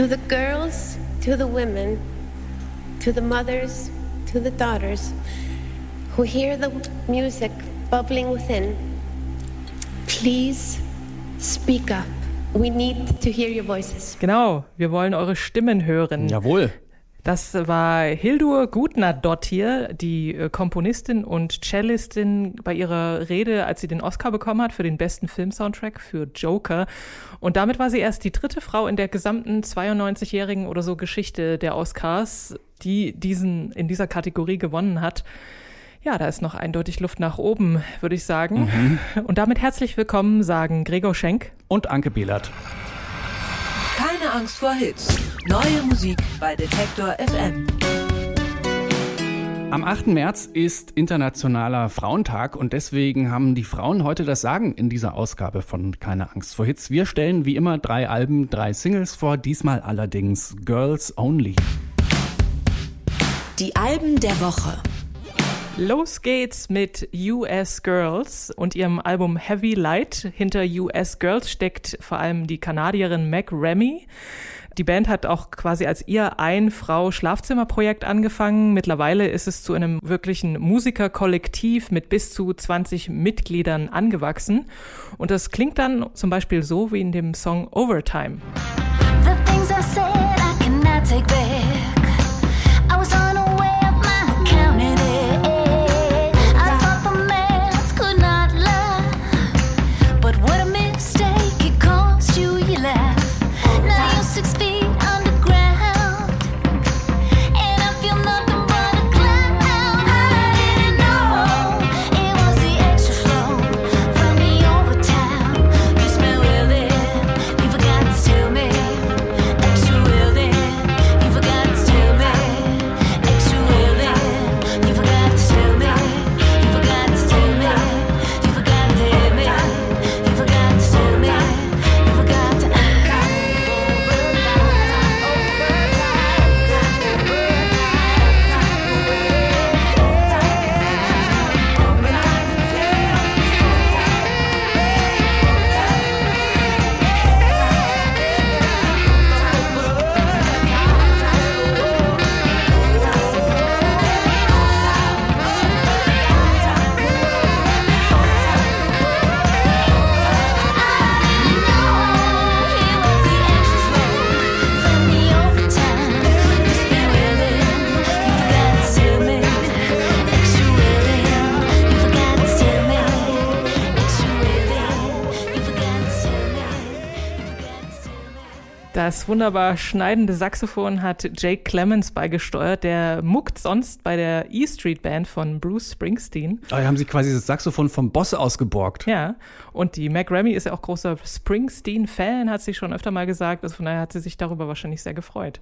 To the girls, to the women, to the mothers, to the daughters who hear the music bubbling within, please speak up. We need to hear your voices. Genau, wir wollen eure Stimmen hören. Jawohl. Das war Hildur Gutner-Dottir, die äh, Komponistin und Cellistin bei ihrer Rede, als sie den Oscar bekommen hat für den besten Filmsoundtrack für Joker. Und damit war sie erst die dritte Frau in der gesamten 92-jährigen oder so Geschichte der Oscars, die diesen in dieser Kategorie gewonnen hat. Ja, da ist noch eindeutig Luft nach oben, würde ich sagen. Mhm. Und damit herzlich willkommen sagen Gregor Schenk und Anke Behlert. Keine Angst vor Hits. Neue Musik bei Detektor FM. Am 8. März ist Internationaler Frauentag und deswegen haben die Frauen heute das Sagen in dieser Ausgabe von Keine Angst vor Hits. Wir stellen wie immer drei Alben, drei Singles vor, diesmal allerdings Girls Only. Die Alben der Woche. Los geht's mit US Girls und ihrem Album Heavy Light. Hinter US Girls steckt vor allem die Kanadierin Meg Remy. Die Band hat auch quasi als ihr Ein-Frau-Schlafzimmerprojekt angefangen. Mittlerweile ist es zu einem wirklichen Musikerkollektiv mit bis zu 20 Mitgliedern angewachsen. Und das klingt dann zum Beispiel so wie in dem Song Overtime. The things I said, I cannot take back. Das wunderbar schneidende Saxophon hat Jake Clemens beigesteuert. Der muckt sonst bei der E Street Band von Bruce Springsteen. Da haben sie quasi das Saxophon vom Boss ausgeborgt. Ja, und die Mac Remy ist ja auch großer Springsteen-Fan, hat sie schon öfter mal gesagt. Also von daher hat sie sich darüber wahrscheinlich sehr gefreut.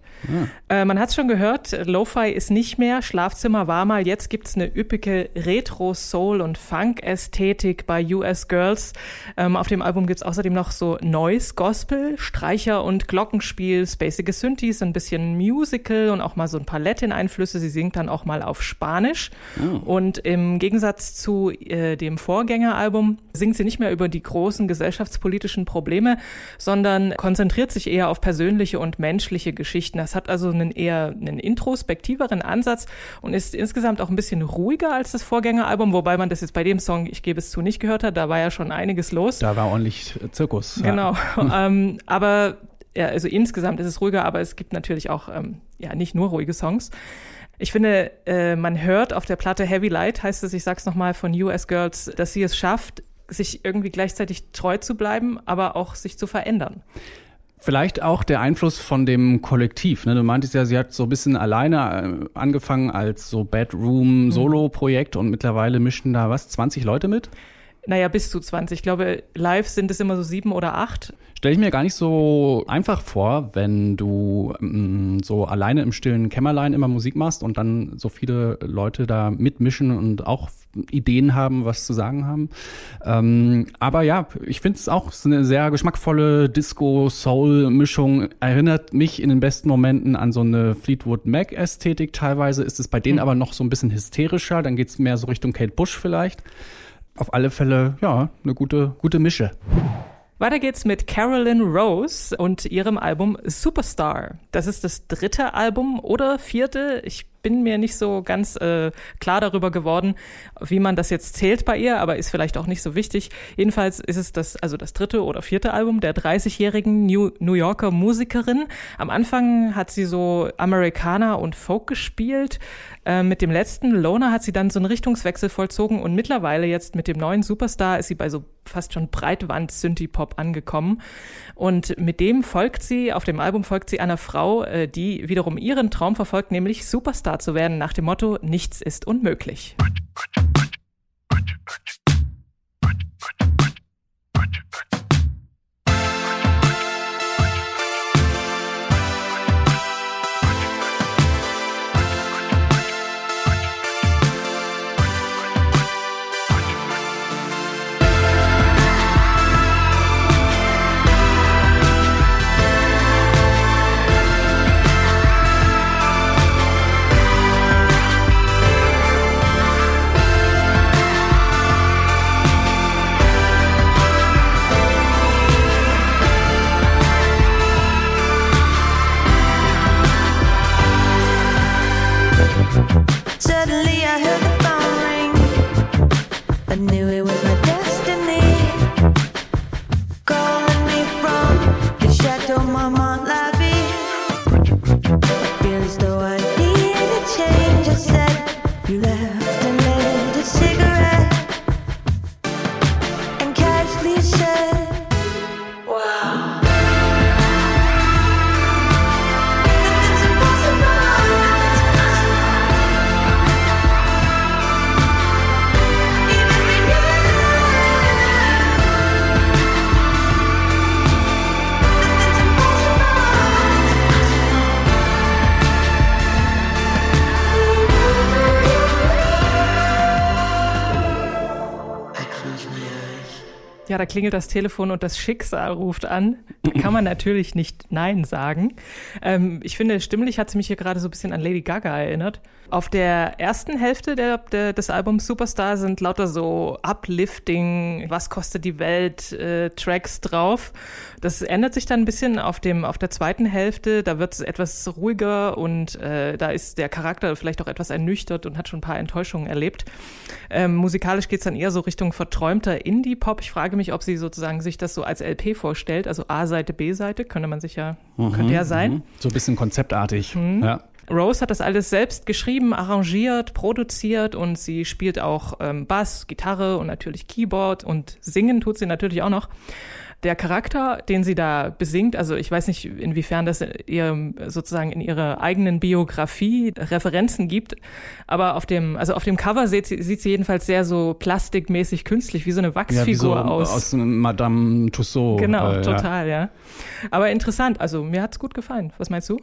Ja. Äh, man hat es schon gehört, Lo-Fi ist nicht mehr, Schlafzimmer war mal. Jetzt gibt es eine üppige Retro-Soul- und Funk-Ästhetik bei US Girls. Ähm, auf dem Album gibt es außerdem noch so Noise-Gospel, Streicher und Glocken Glockenspiel, spacige Synthes, ein bisschen Musical und auch mal so ein paar Latin-Einflüsse. Sie singt dann auch mal auf Spanisch. Oh. Und im Gegensatz zu äh, dem Vorgängeralbum singt sie nicht mehr über die großen gesellschaftspolitischen Probleme, sondern konzentriert sich eher auf persönliche und menschliche Geschichten. Das hat also einen eher einen introspektiveren Ansatz und ist insgesamt auch ein bisschen ruhiger als das Vorgängeralbum, wobei man das jetzt bei dem Song, ich gebe es zu, nicht gehört hat. Da war ja schon einiges los. Da war ordentlich Zirkus. Genau. Ja. ähm, aber ja, also insgesamt ist es ruhiger, aber es gibt natürlich auch ähm, ja nicht nur ruhige Songs. Ich finde, äh, man hört auf der Platte Heavy Light, heißt es, ich sag's nochmal von US Girls, dass sie es schafft, sich irgendwie gleichzeitig treu zu bleiben, aber auch sich zu verändern. Vielleicht auch der Einfluss von dem Kollektiv. Ne? Du meintest ja, sie hat so ein bisschen alleine äh, angefangen als so Bedroom-Solo-Projekt und mittlerweile mischen da was, 20 Leute mit? Naja, bis zu 20. Ich glaube, live sind es immer so sieben oder acht. Stelle ich mir gar nicht so einfach vor, wenn du ähm, so alleine im stillen Kämmerlein immer Musik machst und dann so viele Leute da mitmischen und auch Ideen haben, was zu sagen haben. Ähm, aber ja, ich finde es auch eine sehr geschmackvolle Disco-Soul-Mischung. Erinnert mich in den besten Momenten an so eine Fleetwood Mac-Ästhetik. Teilweise ist es bei denen mhm. aber noch so ein bisschen hysterischer. Dann geht es mehr so Richtung Kate Bush vielleicht auf alle Fälle, ja, eine gute, gute Mische. Weiter geht's mit Carolyn Rose und ihrem Album Superstar. Das ist das dritte Album oder vierte. Ich bin mir nicht so ganz äh, klar darüber geworden, wie man das jetzt zählt bei ihr, aber ist vielleicht auch nicht so wichtig. Jedenfalls ist es das, also das dritte oder vierte Album der 30-jährigen New, Yorker Musikerin. Am Anfang hat sie so Americana und Folk gespielt. Äh, mit dem letzten Loner hat sie dann so einen Richtungswechsel vollzogen und mittlerweile jetzt mit dem neuen Superstar ist sie bei so fast schon Breitwand Synthie-Pop angekommen. Und mit dem folgt sie, auf dem Album folgt sie einer Frau, äh, die wiederum ihren Traum verfolgt, nämlich Superstar zu werden nach dem Motto, nichts ist unmöglich. Da klingelt das Telefon und das Schicksal ruft an. Da kann man natürlich nicht Nein sagen. Ähm, ich finde, stimmlich hat sie mich hier gerade so ein bisschen an Lady Gaga erinnert. Auf der ersten Hälfte der, der, des Albums Superstar sind lauter so uplifting, was kostet die Welt, äh, Tracks drauf. Das ändert sich dann ein bisschen auf dem auf der zweiten Hälfte. Da wird es etwas ruhiger und äh, da ist der Charakter vielleicht auch etwas ernüchtert und hat schon ein paar Enttäuschungen erlebt. Ähm, musikalisch geht's dann eher so Richtung verträumter Indie-Pop. Ich frage mich, ob sie sozusagen sich das so als LP vorstellt, also A-Seite, B-Seite, könnte man sich ja, mhm, könnte ja sein. Mhm. So ein bisschen konzeptartig. Mhm. Ja. Rose hat das alles selbst geschrieben, arrangiert, produziert und sie spielt auch ähm, Bass, Gitarre und natürlich Keyboard und singen tut sie natürlich auch noch der Charakter, den sie da besingt, also ich weiß nicht, inwiefern das ihr sozusagen in ihrer eigenen Biografie Referenzen gibt, aber auf dem, also auf dem Cover sieht sie, sieht sie jedenfalls sehr so plastikmäßig künstlich, wie so eine Wachsfigur ja, so aus. Aus Madame Tussaud. Genau, äh, total, ja. ja. Aber interessant, also mir hat's gut gefallen. Was meinst du?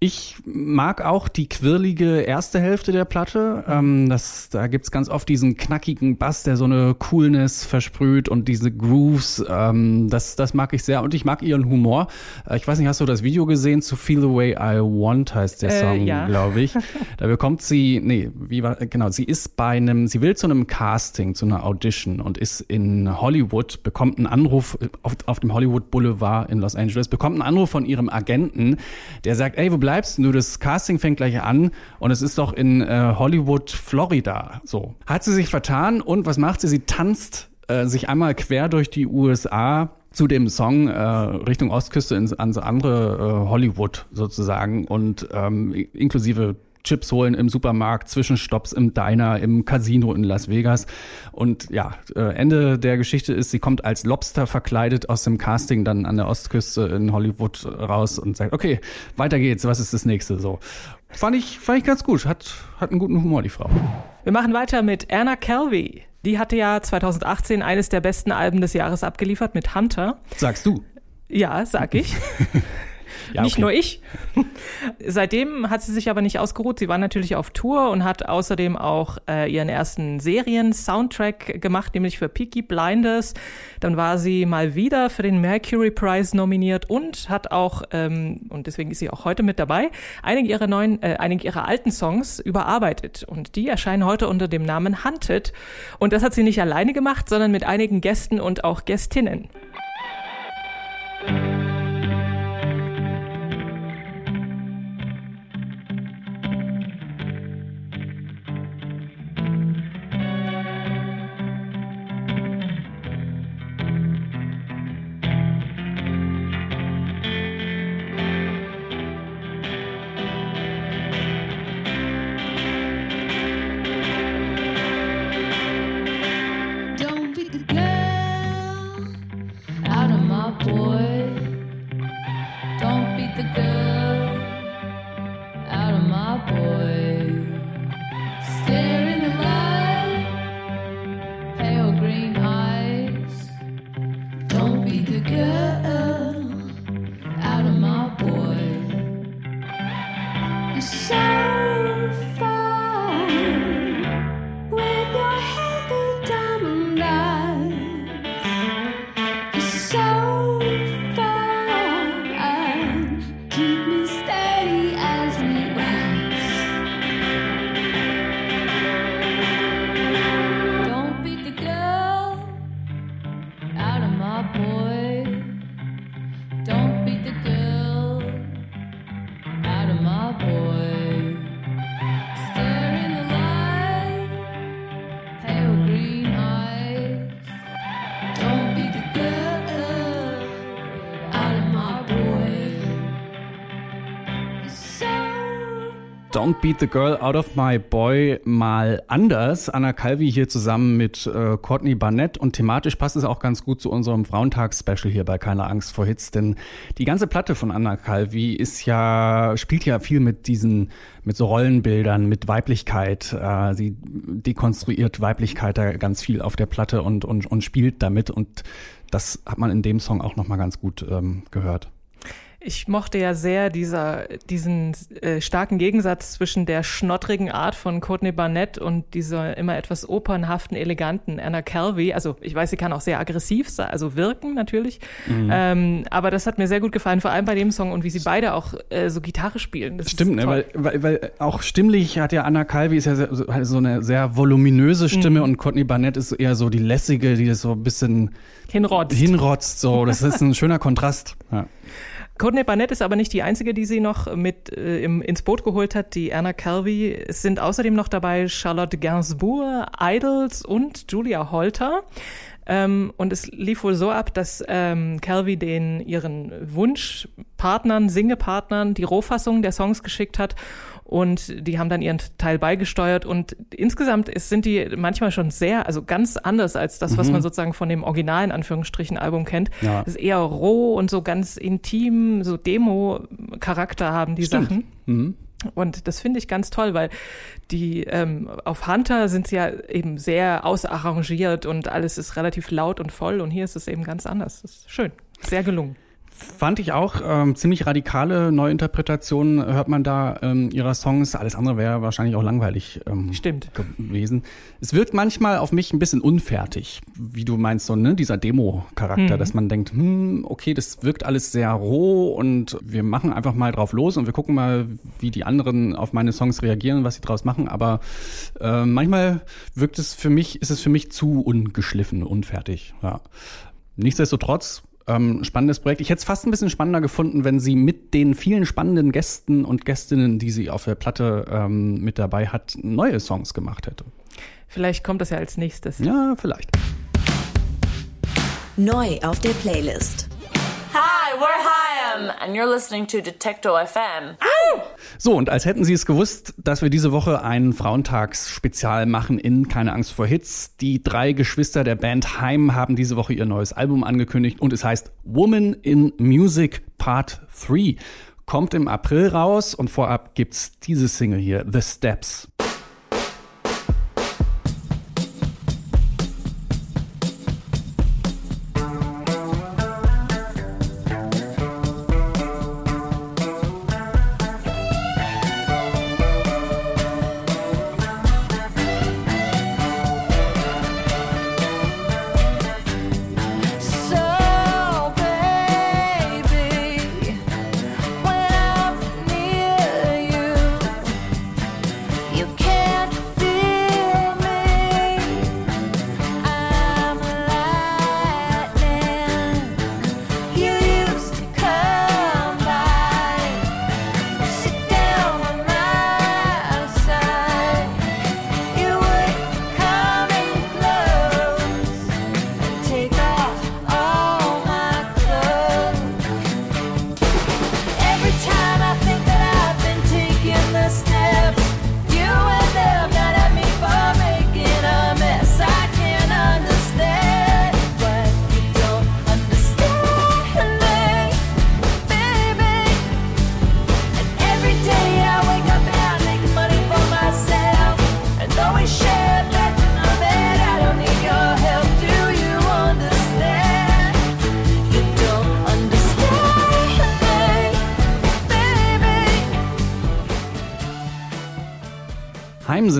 Ich mag auch die quirlige erste Hälfte der Platte. Ähm, das, da gibt's ganz oft diesen knackigen Bass, der so eine Coolness versprüht und diese Grooves. Ähm, das, das mag ich sehr. Und ich mag ihren Humor. Äh, ich weiß nicht, hast du das Video gesehen zu Feel the Way I Want heißt der äh, Song, äh, ja. glaube ich. Da bekommt sie, nee, wie war, genau, sie ist bei einem, sie will zu einem Casting, zu einer Audition und ist in Hollywood, bekommt einen Anruf auf, auf dem Hollywood Boulevard in Los Angeles, bekommt einen Anruf von ihrem Agenten, der sagt, ey, wo bleibst du? Das Casting fängt gleich an und es ist doch in äh, Hollywood, Florida. So. Hat sie sich vertan und was macht sie? Sie tanzt äh, sich einmal quer durch die USA zu dem Song äh, Richtung Ostküste ins, ans andere äh, Hollywood sozusagen und ähm, inklusive Chips holen im Supermarkt, Zwischenstopps im Diner, im Casino in Las Vegas. Und ja, äh, Ende der Geschichte ist, sie kommt als Lobster verkleidet aus dem Casting dann an der Ostküste in Hollywood raus und sagt, okay, weiter geht's, was ist das nächste? So. Fand ich, fand ich ganz gut. Hat, hat einen guten Humor, die Frau. Wir machen weiter mit Anna Kelvy. Die hatte ja 2018 eines der besten Alben des Jahres abgeliefert mit Hunter. Sagst du? Ja, sag ich. Ja, nicht okay. nur ich. Seitdem hat sie sich aber nicht ausgeruht. Sie war natürlich auf Tour und hat außerdem auch äh, ihren ersten Serien-Soundtrack gemacht, nämlich für Peaky Blinders. Dann war sie mal wieder für den Mercury Prize nominiert und hat auch, ähm, und deswegen ist sie auch heute mit dabei, einige ihrer neuen, äh, einige ihrer alten Songs überarbeitet. Und die erscheinen heute unter dem Namen Hunted. Und das hat sie nicht alleine gemacht, sondern mit einigen Gästen und auch Gästinnen. rain. Don't Beat the Girl Out of My Boy mal anders. Anna Calvi hier zusammen mit äh, Courtney Barnett und thematisch passt es auch ganz gut zu unserem Frauentags-Special hier bei Keine Angst vor Hits, denn die ganze Platte von Anna Calvi ist ja, spielt ja viel mit diesen, mit so Rollenbildern, mit Weiblichkeit. Äh, sie dekonstruiert Weiblichkeit da ganz viel auf der Platte und, und, und spielt damit und das hat man in dem Song auch nochmal ganz gut ähm, gehört. Ich mochte ja sehr dieser, diesen äh, starken Gegensatz zwischen der schnottrigen Art von Courtney Barnett und dieser immer etwas opernhaften, eleganten Anna Calvi. Also ich weiß, sie kann auch sehr aggressiv sein, also wirken natürlich. Mhm. Ähm, aber das hat mir sehr gut gefallen, vor allem bei dem Song und wie sie beide auch äh, so Gitarre spielen. Das Stimmt, ne? weil, weil, weil auch stimmlich hat ja Anna Calvi ist ja so, so eine sehr voluminöse Stimme mhm. und Courtney Barnett ist eher so die lässige, die das so ein bisschen hinrotzt. Hinrotzt, so. Das ist ein schöner Kontrast. Ja. Courtney Barnett ist aber nicht die einzige, die sie noch mit äh, im, ins Boot geholt hat, die Anna Calvi. Es sind außerdem noch dabei Charlotte Gainsbourg, Idols und Julia Holter. Ähm, und es lief wohl so ab, dass ähm, Calvi den ihren Wunschpartnern, Singepartnern die Rohfassung der Songs geschickt hat und die haben dann ihren Teil beigesteuert und insgesamt ist, sind die manchmal schon sehr, also ganz anders als das, was mhm. man sozusagen von dem originalen Anführungsstrichen Album kennt. Ja. Das ist eher roh und so ganz intim, so Demo-Charakter haben die Stimmt. Sachen. Mhm. Und das finde ich ganz toll, weil die ähm, auf Hunter sind sie ja eben sehr ausarrangiert und alles ist relativ laut und voll und hier ist es eben ganz anders. Das ist schön, sehr gelungen. Fand ich auch ähm, ziemlich radikale Neuinterpretationen hört man da ähm, ihrer Songs. Alles andere wäre wahrscheinlich auch langweilig ähm, Stimmt. gewesen. Es wirkt manchmal auf mich ein bisschen unfertig, wie du meinst, so ne, dieser Demo-Charakter, mhm. dass man denkt, hm, okay, das wirkt alles sehr roh und wir machen einfach mal drauf los und wir gucken mal, wie die anderen auf meine Songs reagieren, was sie draus machen. Aber äh, manchmal wirkt es für mich, ist es für mich zu ungeschliffen, unfertig. Ja. Nichtsdestotrotz ähm, spannendes Projekt. Ich hätte es fast ein bisschen spannender gefunden, wenn sie mit den vielen spannenden Gästen und Gästinnen, die sie auf der Platte ähm, mit dabei hat, neue Songs gemacht hätte. Vielleicht kommt das ja als nächstes. Ja, vielleicht. Neu auf der Playlist. Hi, we're Hyam and you're listening to Detector FM. So, und als hätten Sie es gewusst, dass wir diese Woche ein Frauentags-Spezial machen in Keine Angst vor Hits. Die drei Geschwister der Band Heim haben diese Woche ihr neues Album angekündigt und es heißt Woman in Music Part 3. Kommt im April raus und vorab gibt's diese Single hier, The Steps.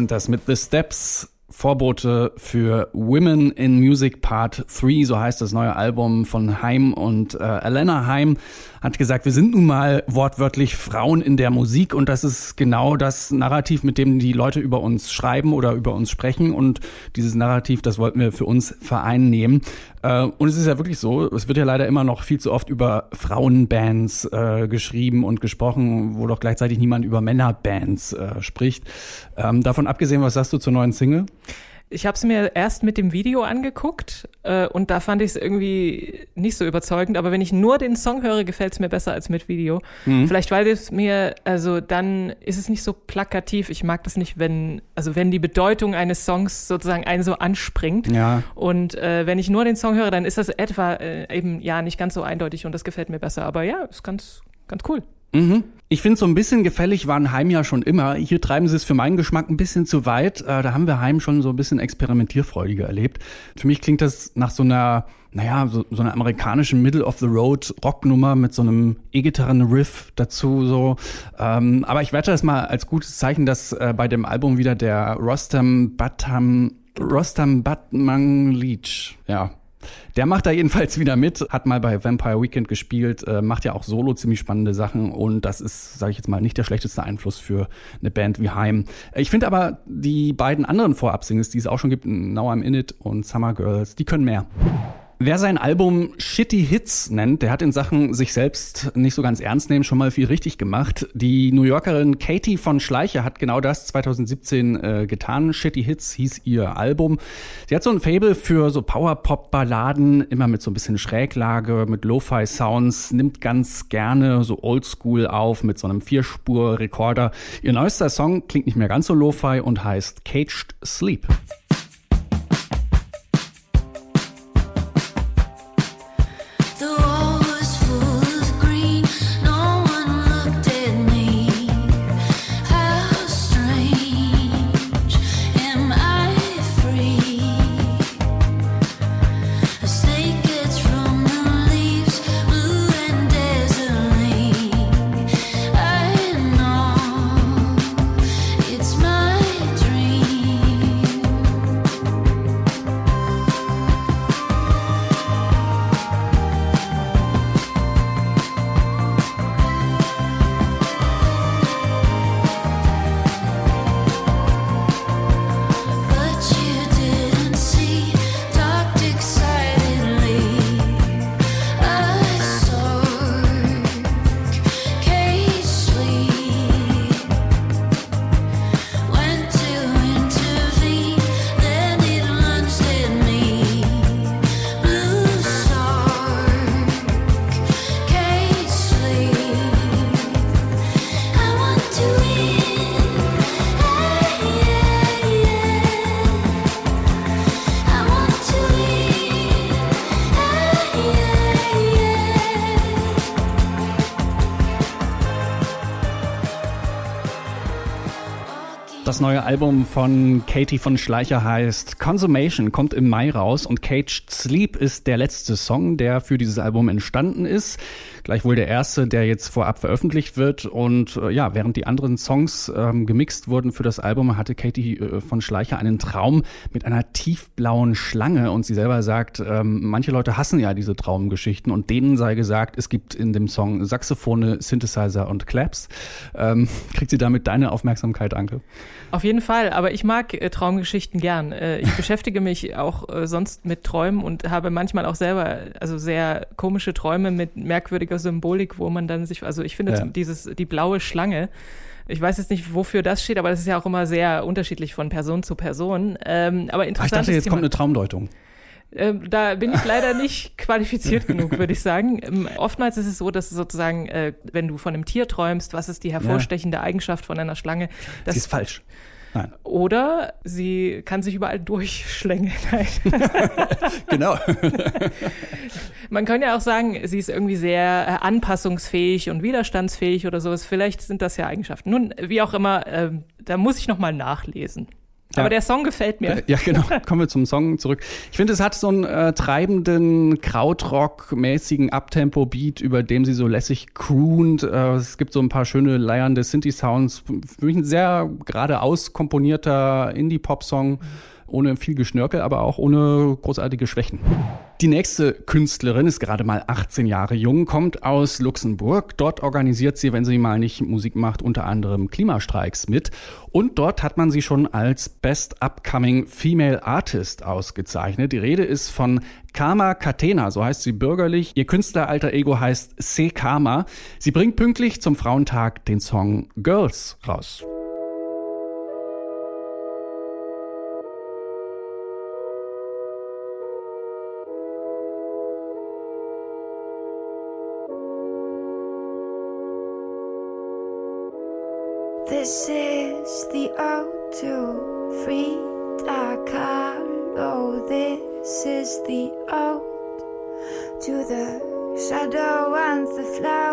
Sind das mit The Steps. Vorbote für Women in Music Part 3, so heißt das neue Album von Heim und äh, Elena Heim hat gesagt, wir sind nun mal wortwörtlich Frauen in der Musik und das ist genau das Narrativ, mit dem die Leute über uns schreiben oder über uns sprechen und dieses Narrativ, das wollten wir für uns vereinnehmen. Äh, und es ist ja wirklich so, es wird ja leider immer noch viel zu oft über Frauenbands äh, geschrieben und gesprochen, wo doch gleichzeitig niemand über Männerbands äh, spricht. Ähm, davon abgesehen, was sagst du zur neuen Single? Ich habe es mir erst mit dem Video angeguckt äh, und da fand ich es irgendwie nicht so überzeugend. Aber wenn ich nur den Song höre, gefällt es mir besser als mit Video. Mhm. Vielleicht weil es mir, also dann ist es nicht so plakativ. Ich mag das nicht, wenn, also wenn die Bedeutung eines Songs sozusagen einen so anspringt. Ja. Und äh, wenn ich nur den Song höre, dann ist das etwa äh, eben ja nicht ganz so eindeutig und das gefällt mir besser. Aber ja, ist ganz, ganz cool. Mhm. Ich finde, so ein bisschen gefällig waren Heim ja schon immer. Hier treiben sie es für meinen Geschmack ein bisschen zu weit. Äh, da haben wir Heim schon so ein bisschen experimentierfreudiger erlebt. Für mich klingt das nach so einer, naja, so, so einer amerikanischen Middle-of-the-Road-Rocknummer mit so einem E-Gitarren-Riff dazu so. Ähm, aber ich werte das mal als gutes Zeichen, dass äh, bei dem Album wieder der Rostam Batam Rostam Batman Leach, ja, der macht da jedenfalls wieder mit, hat mal bei Vampire Weekend gespielt, äh, macht ja auch solo ziemlich spannende Sachen und das ist, sage ich jetzt mal, nicht der schlechteste Einfluss für eine Band wie Heim. Ich finde aber die beiden anderen Vorab-Singles, die es auch schon gibt, Now I'm In It und Summer Girls, die können mehr. Wer sein Album Shitty Hits nennt, der hat in Sachen sich selbst nicht so ganz ernst nehmen schon mal viel richtig gemacht. Die New Yorkerin Katie von Schleicher hat genau das 2017 äh, getan. Shitty Hits hieß ihr Album. Sie hat so ein Fable für so Power-Pop-Balladen, immer mit so ein bisschen Schräglage, mit Lo-Fi-Sounds, nimmt ganz gerne so Oldschool auf mit so einem Vierspur-Rekorder. Ihr neuester Song klingt nicht mehr ganz so Lo-Fi und heißt Caged Sleep. Neue Album von Katie von Schleicher heißt Consummation, kommt im Mai raus. Und Caged Sleep ist der letzte Song, der für dieses Album entstanden ist gleichwohl der erste, der jetzt vorab veröffentlicht wird. Und äh, ja, während die anderen Songs ähm, gemixt wurden für das Album, hatte Katie äh, von Schleicher einen Traum mit einer tiefblauen Schlange. Und sie selber sagt, ähm, manche Leute hassen ja diese Traumgeschichten und denen sei gesagt, es gibt in dem Song Saxophone, Synthesizer und Claps. Ähm, kriegt sie damit deine Aufmerksamkeit, Anke? Auf jeden Fall, aber ich mag äh, Traumgeschichten gern. Äh, ich beschäftige mich auch äh, sonst mit Träumen und habe manchmal auch selber also sehr komische Träume mit merkwürdiger merkwürdiger Symbolik, wo man dann sich, also ich finde ja. dieses, die blaue Schlange, ich weiß jetzt nicht, wofür das steht, aber das ist ja auch immer sehr unterschiedlich von Person zu Person. Ähm, aber interessant. Ah, ich dachte, jetzt Thema. kommt eine Traumdeutung. Ähm, da bin ich leider nicht qualifiziert genug, würde ich sagen. Ähm, oftmals ist es so, dass sozusagen, äh, wenn du von einem Tier träumst, was ist die hervorstechende ja. Eigenschaft von einer Schlange? Das ist falsch. Nein. Oder sie kann sich überall durchschlängeln. genau. Man kann ja auch sagen, sie ist irgendwie sehr äh, anpassungsfähig und widerstandsfähig oder sowas. Vielleicht sind das ja Eigenschaften. Nun, wie auch immer, äh, da muss ich nochmal nachlesen. Aber der Song gefällt mir. Äh, Ja, genau. Kommen wir zum Song zurück. Ich finde, es hat so einen äh, treibenden, Krautrock-mäßigen Uptempo-Beat, über dem sie so lässig croont. Äh, es gibt so ein paar schöne leiernde Synthi-Sounds. Für mich ein sehr geradeaus komponierter Indie-Pop-Song. Ohne viel Geschnörkel, aber auch ohne großartige Schwächen. Die nächste Künstlerin ist gerade mal 18 Jahre jung, kommt aus Luxemburg. Dort organisiert sie, wenn sie mal nicht Musik macht, unter anderem Klimastreiks mit. Und dort hat man sie schon als Best Upcoming Female Artist ausgezeichnet. Die Rede ist von Karma Catena, so heißt sie bürgerlich. Ihr Künstleralter Ego heißt C. Karma. Sie bringt pünktlich zum Frauentag den Song Girls raus. This is the O2 free Oh, this is the ode to the shadow and the flowers.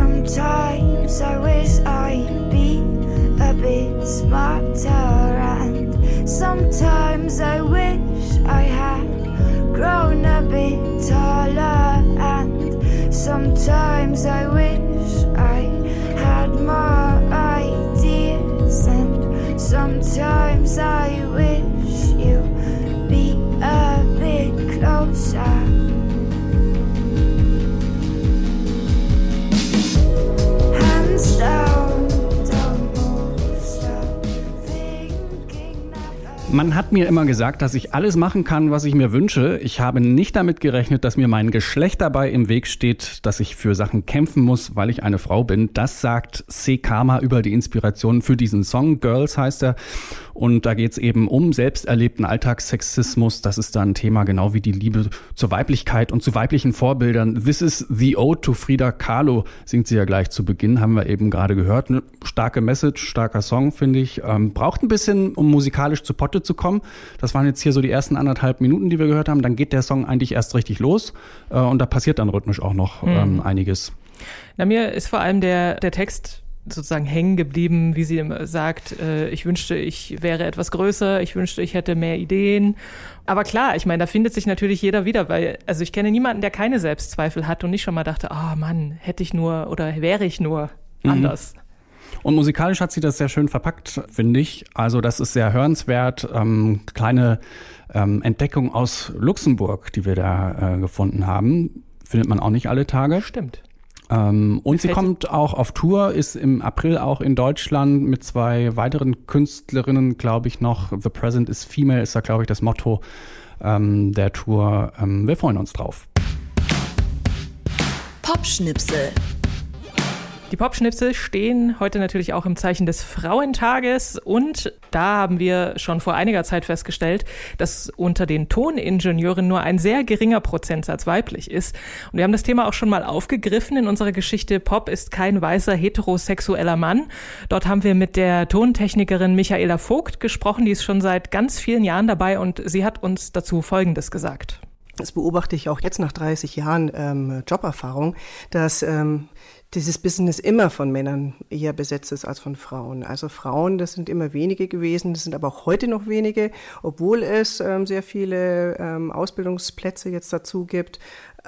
Sometimes I wish I'd be a bit smarter, and sometimes I wish I had grown a bit taller, and sometimes I wish I had more ideas, and sometimes I wish Man hat mir immer gesagt, dass ich alles machen kann, was ich mir wünsche. Ich habe nicht damit gerechnet, dass mir mein Geschlecht dabei im Weg steht, dass ich für Sachen kämpfen muss, weil ich eine Frau bin. Das sagt C. Karma über die Inspiration für diesen Song. Girls heißt er. Und da geht es eben um selbsterlebten Alltagssexismus. Das ist dann ein Thema, genau wie die Liebe zur Weiblichkeit und zu weiblichen Vorbildern. This is the ode to Frida Kahlo, singt sie ja gleich zu Beginn, haben wir eben gerade gehört. Eine starke Message, starker Song, finde ich. Ähm, braucht ein bisschen, um musikalisch zu Potte zu kommen. Das waren jetzt hier so die ersten anderthalb Minuten, die wir gehört haben. Dann geht der Song eigentlich erst richtig los. Äh, und da passiert dann rhythmisch auch noch ähm, einiges. Na, mir ist vor allem der, der Text sozusagen hängen geblieben, wie sie sagt, äh, ich wünschte, ich wäre etwas größer, ich wünschte, ich hätte mehr Ideen. Aber klar, ich meine, da findet sich natürlich jeder wieder, weil, also ich kenne niemanden, der keine Selbstzweifel hat und nicht schon mal dachte, oh Mann, hätte ich nur oder wäre ich nur anders. Und musikalisch hat sie das sehr schön verpackt, finde ich. Also das ist sehr hörenswert. Ähm, kleine ähm, Entdeckung aus Luxemburg, die wir da äh, gefunden haben. Findet man auch nicht alle Tage. Stimmt. Ähm, und sie kommt auch auf Tour, ist im April auch in Deutschland mit zwei weiteren Künstlerinnen, glaube ich, noch. The Present is Female ist da, glaube ich, das Motto ähm, der Tour. Ähm, wir freuen uns drauf. Popschnipsel. Die Popschnipsel stehen heute natürlich auch im Zeichen des Frauentages und da haben wir schon vor einiger Zeit festgestellt, dass unter den Toningenieuren nur ein sehr geringer Prozentsatz weiblich ist. Und wir haben das Thema auch schon mal aufgegriffen in unserer Geschichte Pop ist kein weißer heterosexueller Mann. Dort haben wir mit der Tontechnikerin Michaela Vogt gesprochen, die ist schon seit ganz vielen Jahren dabei und sie hat uns dazu Folgendes gesagt. Das beobachte ich auch jetzt nach 30 Jahren ähm, Joberfahrung, dass ähm, dieses Business immer von Männern eher besetzt ist als von Frauen. Also Frauen, das sind immer wenige gewesen, das sind aber auch heute noch wenige, obwohl es ähm, sehr viele ähm, Ausbildungsplätze jetzt dazu gibt.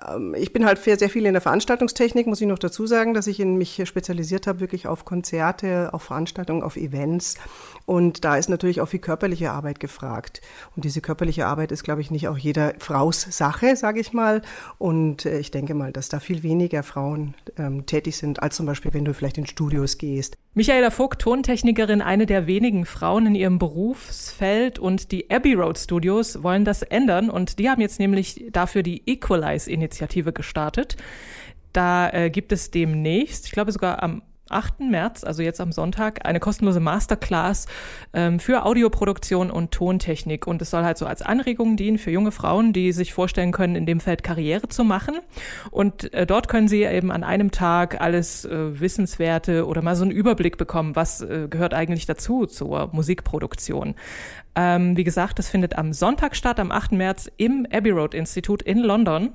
Ähm, ich bin halt für sehr viel in der Veranstaltungstechnik, muss ich noch dazu sagen, dass ich in mich spezialisiert habe, wirklich auf Konzerte, auf Veranstaltungen, auf Events. Und da ist natürlich auch viel körperliche Arbeit gefragt. Und diese körperliche Arbeit ist, glaube ich, nicht auch jeder Fraus Sache, sage ich mal. Und äh, ich denke mal, dass da viel weniger Frauen ähm, tätig sind, als zum Beispiel, wenn du vielleicht in Studios gehst. Michaela Vogt, Tontechnikerin, eine der wenigen Frauen in ihrem Berufsfeld und die Abbey Road Studios wollen das ändern und die haben jetzt nämlich dafür die Equalize-Initiative gestartet. Da äh, gibt es demnächst, ich glaube sogar am 8. März, also jetzt am Sonntag, eine kostenlose Masterclass ähm, für Audioproduktion und Tontechnik. Und es soll halt so als Anregung dienen für junge Frauen, die sich vorstellen können, in dem Feld Karriere zu machen. Und äh, dort können sie eben an einem Tag alles äh, Wissenswerte oder mal so einen Überblick bekommen, was äh, gehört eigentlich dazu zur Musikproduktion. Ähm, wie gesagt, das findet am Sonntag statt, am 8. März im Abbey Road Institut in London.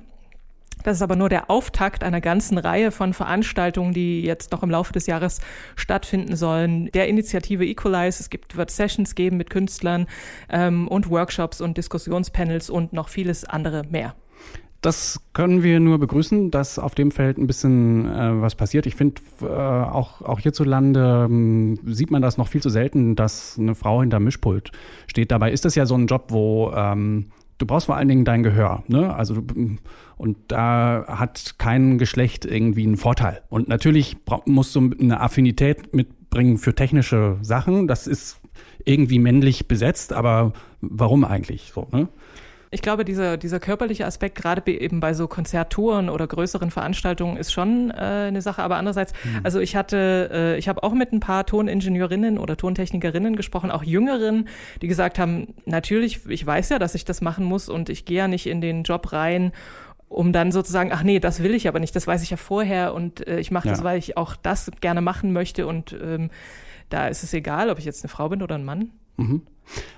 Das ist aber nur der Auftakt einer ganzen Reihe von Veranstaltungen, die jetzt noch im Laufe des Jahres stattfinden sollen. Der Initiative Equalize, es gibt, wird Sessions geben mit Künstlern ähm, und Workshops und Diskussionspanels und noch vieles andere mehr. Das können wir nur begrüßen, dass auf dem Feld ein bisschen äh, was passiert. Ich finde, äh, auch, auch hierzulande ähm, sieht man das noch viel zu selten, dass eine Frau hinter Mischpult steht. Dabei ist das ja so ein Job, wo ähm, du brauchst vor allen Dingen dein Gehör. Ne? Also und da hat kein Geschlecht irgendwie einen Vorteil. Und natürlich musst du eine Affinität mitbringen für technische Sachen. Das ist irgendwie männlich besetzt, aber warum eigentlich so? Ne? Ich glaube, dieser, dieser körperliche Aspekt, gerade eben bei so Konzerttouren oder größeren Veranstaltungen, ist schon äh, eine Sache. Aber andererseits, mhm. also ich hatte, äh, ich habe auch mit ein paar Toningenieurinnen oder Tontechnikerinnen gesprochen, auch Jüngeren, die gesagt haben, natürlich, ich weiß ja, dass ich das machen muss und ich gehe ja nicht in den Job rein um dann sozusagen, ach nee, das will ich aber nicht, das weiß ich ja vorher und äh, ich mache ja. das, weil ich auch das gerne machen möchte und ähm, da ist es egal, ob ich jetzt eine Frau bin oder ein Mann. Mhm.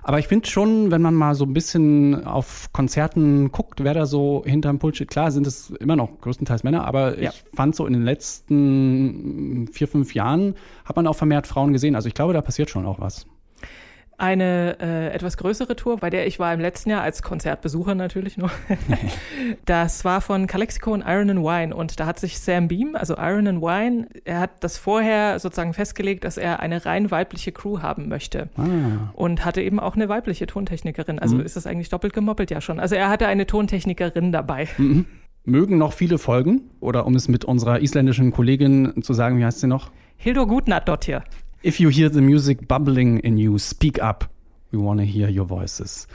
Aber ich finde schon, wenn man mal so ein bisschen auf Konzerten guckt, wer da so hinterm Pult klar sind es immer noch größtenteils Männer, aber ja. ich fand so in den letzten vier, fünf Jahren hat man auch vermehrt Frauen gesehen. Also ich glaube, da passiert schon auch was eine äh, etwas größere Tour, bei der ich war im letzten Jahr als Konzertbesucher natürlich nur. das war von Calexico und Iron and Wine und da hat sich Sam Beam, also Iron and Wine, er hat das vorher sozusagen festgelegt, dass er eine rein weibliche Crew haben möchte ah. und hatte eben auch eine weibliche Tontechnikerin. Also mhm. ist das eigentlich doppelt gemoppelt ja schon. Also er hatte eine Tontechnikerin dabei. Mhm. Mögen noch viele folgen oder um es mit unserer isländischen Kollegin zu sagen, wie heißt sie noch? Hildur Gutnat dort hier. If you hear the music bubbling in you, speak up. We want to hear your voices.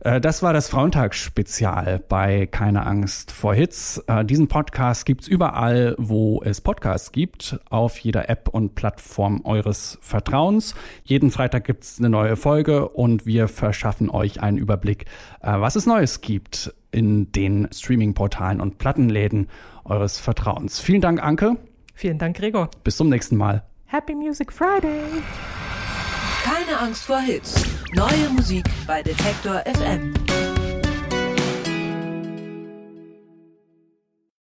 Äh, das war das Frauentagsspezial bei Keine Angst vor Hits. Äh, diesen Podcast gibt's überall, wo es Podcasts gibt, auf jeder App und Plattform eures Vertrauens. Jeden Freitag gibt's eine neue Folge und wir verschaffen euch einen Überblick, äh, was es Neues gibt in den Streaming-Portalen und Plattenläden eures Vertrauens. Vielen Dank, Anke. Vielen Dank, Gregor. Bis zum nächsten Mal. Happy Music Friday! Keine Angst vor Hits. Neue Musik bei Detektor FM.